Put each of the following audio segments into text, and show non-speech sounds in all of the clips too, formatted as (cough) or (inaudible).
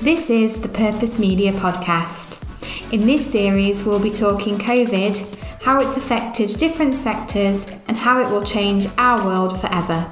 This is the Purpose Media Podcast. In this series, we'll be talking COVID, how it's affected different sectors, and how it will change our world forever.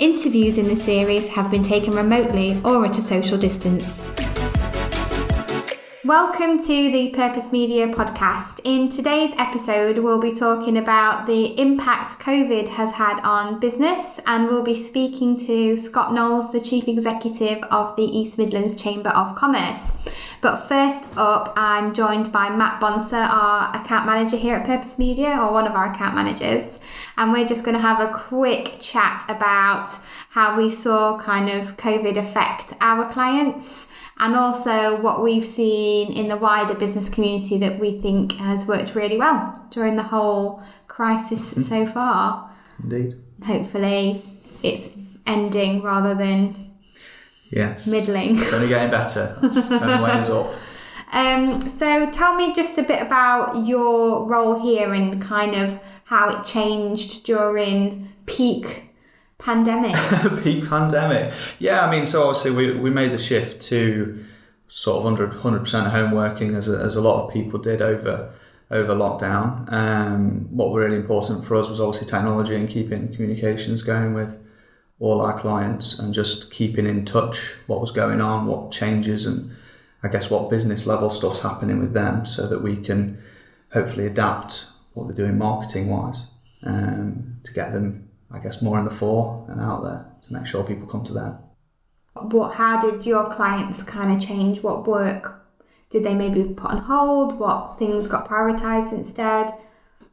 Interviews in the series have been taken remotely or at a social distance. Welcome to the Purpose Media podcast. In today's episode, we'll be talking about the impact COVID has had on business, and we'll be speaking to Scott Knowles, the Chief Executive of the East Midlands Chamber of Commerce. But first up, I'm joined by Matt Bonser, our account manager here at Purpose Media, or one of our account managers, and we're just going to have a quick chat about how we saw kind of COVID affect our clients and also what we've seen in the wider business community that we think has worked really well during the whole crisis mm-hmm. so far. Indeed. Hopefully, it's ending rather than yes middling. It's only getting better. It's only up. (laughs) Um, so tell me just a bit about your role here and kind of how it changed during peak pandemic. (laughs) Peak pandemic. Yeah, I mean, so obviously we, we made the shift to sort of 100 percent home working as a, as a lot of people did over over lockdown. Um, what was really important for us was obviously technology and keeping communications going with all our clients and just keeping in touch what was going on, what changes, and I guess what business level stuff's happening with them, so that we can hopefully adapt what they're doing marketing wise um, to get them I guess, more in the fore and out there to make sure people come to them. What? How did your clients kind of change? What work did they maybe put on hold? What things got prioritised instead?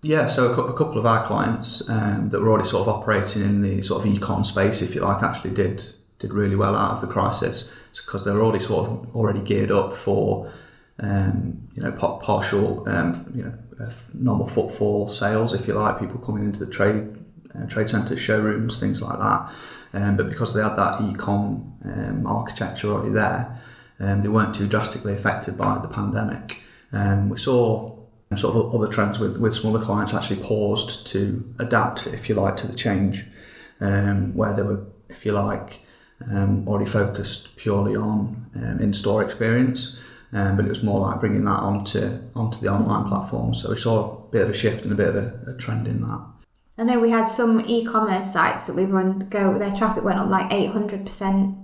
Yeah, so a, couple of our clients um, that were already sort of operating in the sort of e-com space, if you like, actually did did really well out of the crisis because they were already sort of already geared up for um, you know partial um, you know uh, normal footfall sales, if you like, people coming into the trade uh, trade centres, showrooms, things like that. Um, but because they had that e-com um, architecture already there, um, they weren't too drastically affected by the pandemic. Um, we saw sort of other trends with, with some clients actually paused to adapt, if you like, to the change, um, where they were, if you like, um, already focused purely on um, in-store experience. Um, but it was more like bringing that onto onto the online platform. So we saw a bit of a shift and a bit of a, a trend in that. I know we had some e-commerce sites that we run go their traffic went up like eight hundred percent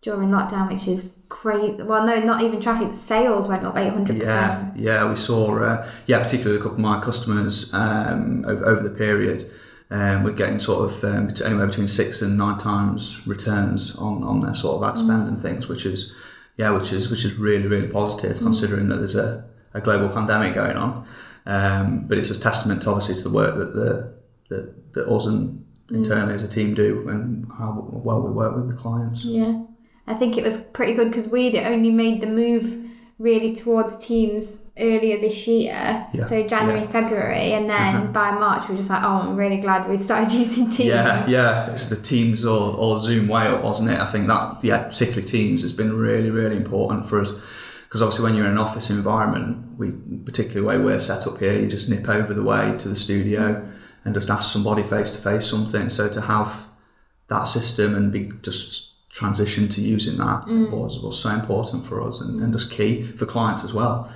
during lockdown, which is crazy. Well, no, not even traffic. The sales went up eight hundred percent. Yeah, yeah, we saw. Uh, yeah, particularly a couple of my customers um, over, over the period. Um, we're getting sort of um, anywhere between six and nine times returns on, on their sort of ad spend mm. and things, which is yeah, which is which is really really positive mm. considering that there's a, a global pandemic going on. Um, but it's a testament, obviously, to the work that the that, that us and internally mm. as a team do and how well we work with the clients. Yeah, I think it was pretty good because we'd only made the move really towards teams earlier this year, yeah. so January, yeah. February, and then uh-huh. by March we are just like, oh, I'm really glad we started (laughs) using Teams. Yeah, yeah, it's the Teams or, or Zoom way up, wasn't it? I think that, yeah, particularly Teams has been really, really important for us because obviously when you're in an office environment, we particularly the way we're set up here, you just nip over the way to the studio. Mm and just ask somebody face to face something. So to have that system and be just transition to using that mm. was, was so important for us and, and just key for clients as well.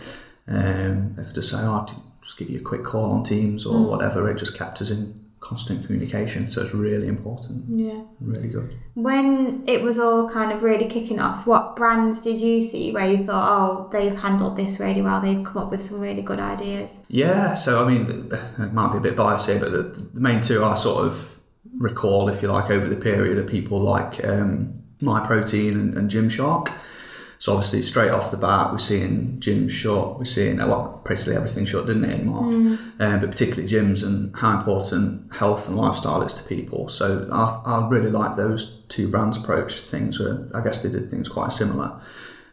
Um, they could just say, oh, just give you a quick call on Teams or mm. whatever. It just kept us in constant communication. So it's really important. Yeah. Really good. When it was all kind of really kicking off, what brands did you see where you thought, oh, they've handled this really well, they've come up with some really good ideas? Yeah, so I mean, (laughs) it might be a bit biased here, but the, the main two I sort of recall, if you like, over the period are people like um, Myprotein and, and Gymshark. So obviously, straight off the bat, we're seeing gyms shut. We're seeing well, basically everything shut, didn't it, in March? Mm. Um, but particularly gyms and how important health and lifestyle is to people. So I, I really like those two brands' approach to things. Where I guess they did things quite similar,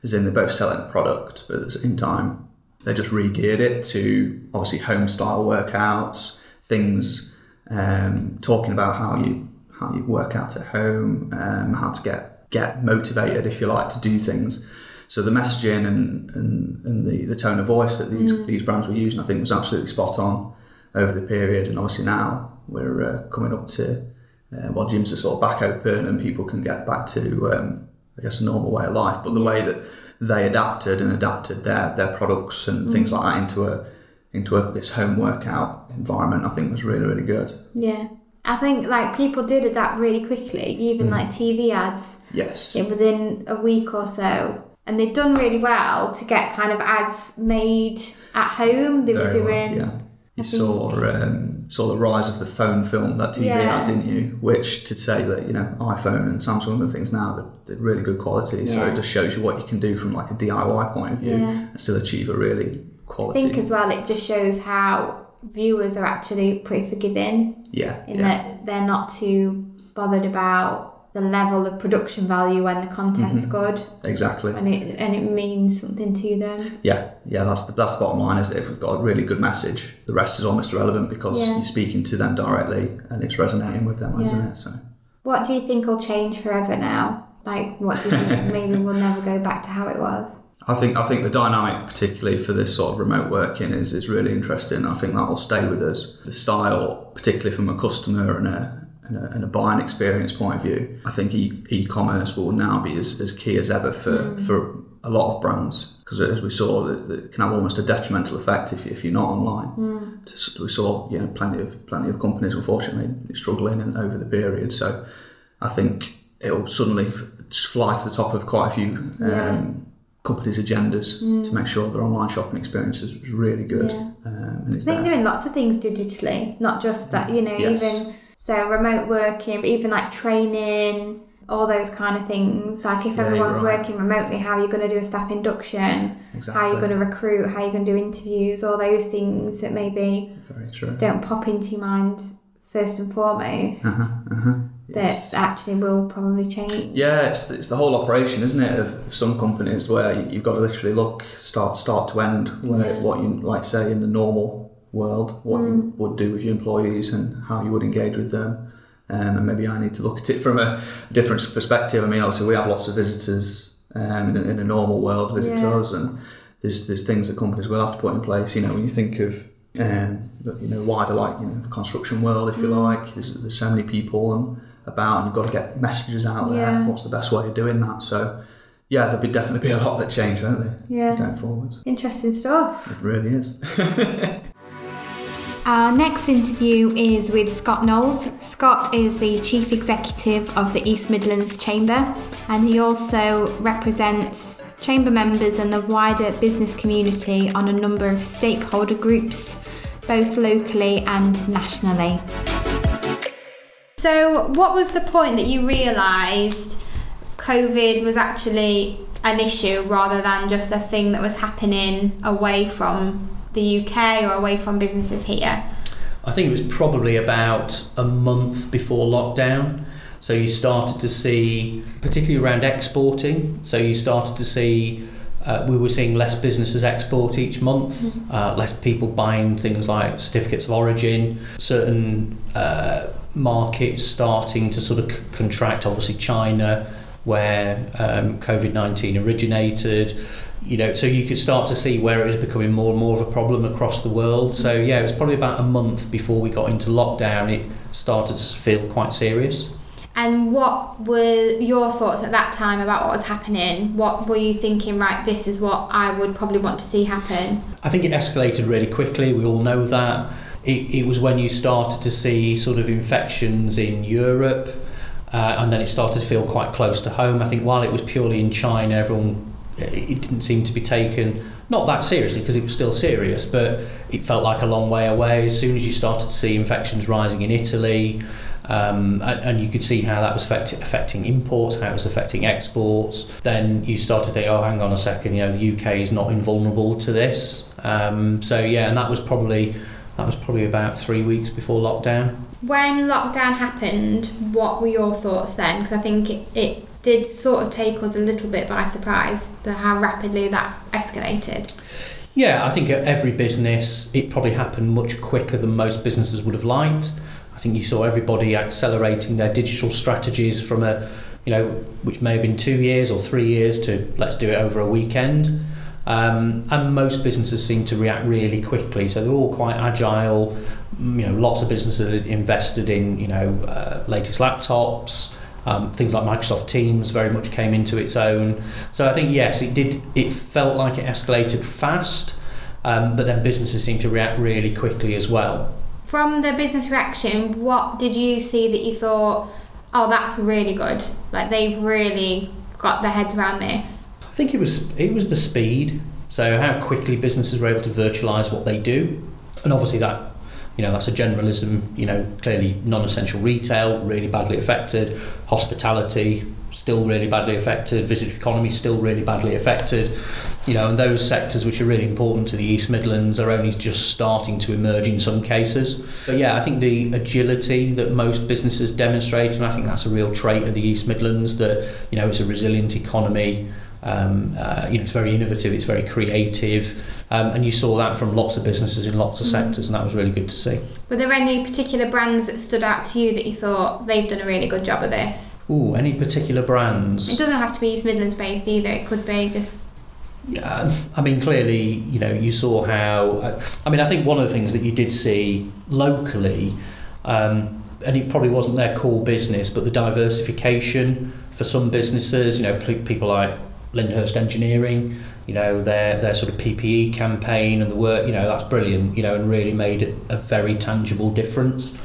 as in they're both selling product, but at the same time, they just re-geared it to obviously home style workouts, things um, talking about how you how you work out at home, um, how to get get motivated, if you like, to do things. So the messaging and, and, and the, the tone of voice that these, mm. these brands were using, I think, was absolutely spot on over the period. And obviously now we're uh, coming up to, uh, well, gyms are sort of back open and people can get back to um, I guess, a normal way of life. But the way that they adapted and adapted their their products and things like that into a into a, this home workout environment, I think was really really good. Yeah. I think like people did adapt really quickly, even like TV ads Yes. in- within a week or so. And they've done really well to get kind of ads made at home. They were Very well, doing yeah. You think- saw um, saw the rise of the phone film, that TV Yeah. ad, didn't you? Which to say that you know iPhone and Samsung and things now they're, they're really good quality. So Yeah. it just shows you what you can do from like a DIY point of view Yeah. and still achieve a really quality. I think as well it just shows how viewers are actually pretty forgiving yeah, in yeah, that they're not too bothered about the level of production value when the content's mm-hmm. good exactly. and it and it means something to them. Yeah, yeah, that's the that's the bottom line. Is that if we've got a really good message, the rest is almost irrelevant because Yeah. you're speaking to them directly and it's resonating with them, isn't it? So What do you think will change forever now? Like what do you think (laughs) maybe we'll never go back to how it was? I think I think the dynamic, particularly for this sort of remote working, is is really interesting. I think that will stay with us. The style, particularly from a customer and a and a, and a buying experience point of view, I think e- e-commerce will now be as, as key as ever for, mm. for a lot of brands. Because as we saw, it can have almost a detrimental effect if, if you're not online. Mm. Just- We saw you know plenty of plenty of companies unfortunately struggling in, over the period. So I think it'll suddenly fly to the top of quite a few Yeah. Um, companies' agendas to make sure their online shopping experience is really good. Yeah. Um, I think there. doing lots of things digitally, not just that, you know, Yes. even so remote working, but even like training, all those kind of things. Like if Yeah, everyone's right. working remotely, how are you going to do a staff induction? How are you going to recruit? How are you going to do interviews? All those things that maybe Very true. don't pop into your mind first and foremost. Uh-huh. That actually will probably change. Yeah, it's, it's the whole operation, isn't it, of some companies where you- you've got to literally look start start to end where Yeah. what you like say in the normal world, what you would do with your employees and how you would engage with them. Um, and maybe I need to look at it from a different perspective. I mean, obviously we have lots of visitors um, in, a, in a normal world visit Yeah. us, and there's there's things that companies will have to put in place. You know, when you think of um, the, you know wider like you know the construction world, if you like, there's, there's so many people and about, and you've got to get messages out there. Yeah. What's the best way of doing that? So, yeah, there'll be definitely be a lot that change, won't there? Yeah. Going forwards, Interesting stuff. it really is. (laughs) Our next interview is with Scott Knowles. Scott is the Chief Executive of the East Midlands Chamber and he also represents Chamber members and the wider business community on a number of stakeholder groups, both locally and nationally. So, what was the point that you realised COVID was actually an issue rather than just a thing that was happening away from the UK or away from businesses here? I think it was probably about a month before lockdown. So you started to see, particularly around exporting, so you started to see, uh, we were seeing less businesses export each month, uh, less people buying things like certificates of origin, certain uh, markets starting to sort of c- contract, obviously China, where um, COVID 19 originated you know, so you could start to see where it was becoming more and more of a problem across the world. So yeah, it was probably about a month before we got into lockdown. It started to feel quite serious. And what were your thoughts at that time about what was happening? What were you thinking, right, this is what I would probably want to see happen? I think it escalated really quickly. We all know that. It, it was when you started to see sort of infections in Europe, uh, and then it started to feel quite close to home. I think while it was purely in China, everyone it didn't seem to be taken not that seriously because it was still serious, but it felt like a long way away. As soon as you started to see infections rising in Italy, um, and, and you could see how that was affect, affecting imports, how it was affecting exports. Then you start to think, oh, hang on a second, you know, the UK is not invulnerable to this. Um, so yeah, and that was probably that was probably about three weeks before lockdown. When lockdown happened, what were your thoughts then? Because I think it, it did sort of take us a little bit by surprise the, how rapidly that escalated. Yeah, I think at every business, it probably happened much quicker than most businesses would have liked. I think you saw everybody accelerating their digital strategies from a, you know, which may have been two years or three years to let's do it over a weekend. Um, and most businesses seem to react really quickly, so they're all quite agile. You know, lots of businesses are invested in you know uh, latest laptops, Um, things like Microsoft Teams very much came into its own. So I think yes, it did. It felt like it escalated fast, um, but then businesses seemed to react really quickly as well. From the business reaction, what did you see that you thought, oh, that's really good? Like they've really got their heads around this. I think it was it was the speed. So how quickly businesses were able to virtualize what they do, and obviously that you know that's a generalism. You know clearly non-essential retail really badly affected, hospitality still really badly affected, visitor economy still really badly affected. You know, and those sectors which are really important to the East Midlands are only just starting to emerge in some cases. But yeah, I think the agility that most businesses demonstrate, and I think that's a real trait of the East Midlands that you know it's a resilient economy. Um, uh, you know, it's very innovative, it's very creative, um, and you saw that from lots of businesses in lots of sectors, and that was really good to see. Were there any particular brands that stood out to you that you thought they've done a really good job of this? Ooh, any particular brands? It doesn't have to be East Midlands based either. It could be just. Yeah, I mean, clearly, you know, you saw how. I mean, I think one of the things that you did see locally, um, and it probably wasn't their core business, but the diversification for some businesses. You know, people like Lyndhurst Engineering, you know, their their sort of PPE campaign and the work, you know, that's brilliant, you know, and really made a very tangible difference.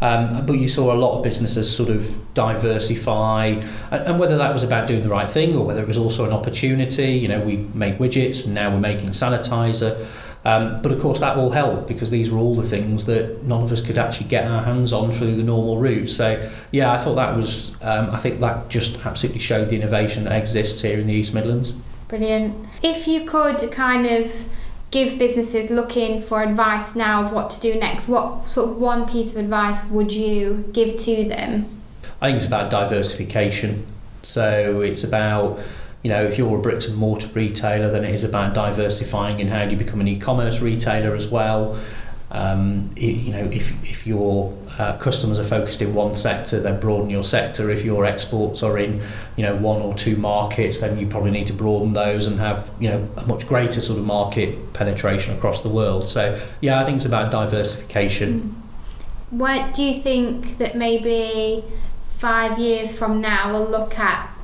Um, but you saw a lot of businesses sort of diversify, and, and, whether that was about doing the right thing or whether it was also an opportunity. You know, we make widgets and now we're making sanitizer. Um, but of course, that all helped because these were all the things that none of us could actually get our hands on through the normal route. So, yeah, I thought that was, um, I think that just absolutely showed the innovation that exists here in the East Midlands. Brilliant. If you could kind of give businesses looking for advice now of what to do next, what sort of one piece of advice would you give to them? I think it's about diversification. So it's about, you know, if you're a bricks and mortar retailer, then it is about diversifying in how do you become an e-commerce retailer as well. Um, you know, if, if your uh, customers are focused in one sector, then broaden your sector. If your exports are in, you know, one or two markets, then you probably need to broaden those and have, you know, a much greater sort of market penetration across the world. So, yeah, I think it's about diversification. Mm. What do you think that maybe five years from now we'll look at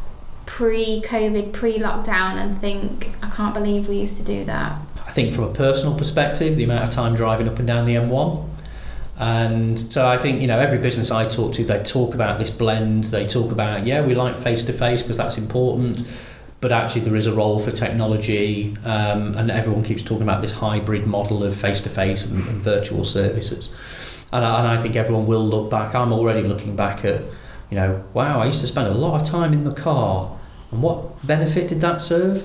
pre-COVID, pre-lockdown, and think, I can't believe we used to do that? I think from a personal perspective, the amount of time driving up and down the M1. And so I think, you know, every business I talk to, they talk about this blend. They talk about, yeah, we like face to face because that's important. But actually, there is a role for technology, um, and everyone keeps talking about this hybrid model of face to face and virtual services. And I, and I think everyone will look back. I'm already looking back at, you know, wow, I used to spend a lot of time in the car. And what benefit did that serve?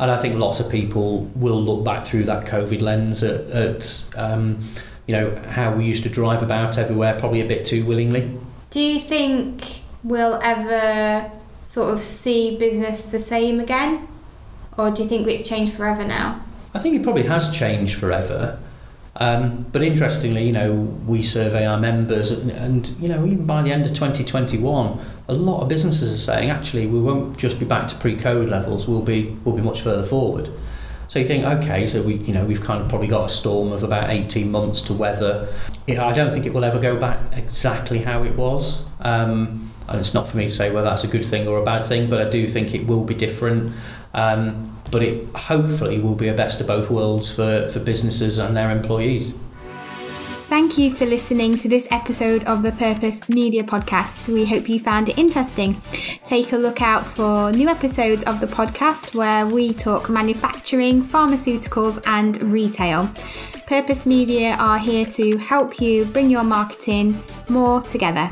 And I think lots of people will look back through that COVID lens at, at um, you know, how we used to drive about everywhere, probably a bit too willingly. Do you think we'll ever sort of see business the same again? Or do you think it's changed forever now? I think it probably has changed forever. Um, but interestingly, you know, we survey our members, and, and, you know, even by the end of 2021, a lot of businesses are saying actually we won't just be back to pre-COVID levels. We'll be we'll be much further forward. So you think, okay, so we you know we've kind of probably got a storm of about 18 months to weather. I don't think it will ever go back exactly how it was. Um, and it's not for me to say whether that's a good thing or a bad thing, but I do think it will be different. Um, but it hopefully will be a best of both worlds for, for businesses and their employees. Thank you for listening to this episode of the Purpose Media Podcast. We hope you found it interesting. Take a look out for new episodes of the podcast where we talk manufacturing, pharmaceuticals, and retail. Purpose Media are here to help you bring your marketing more together.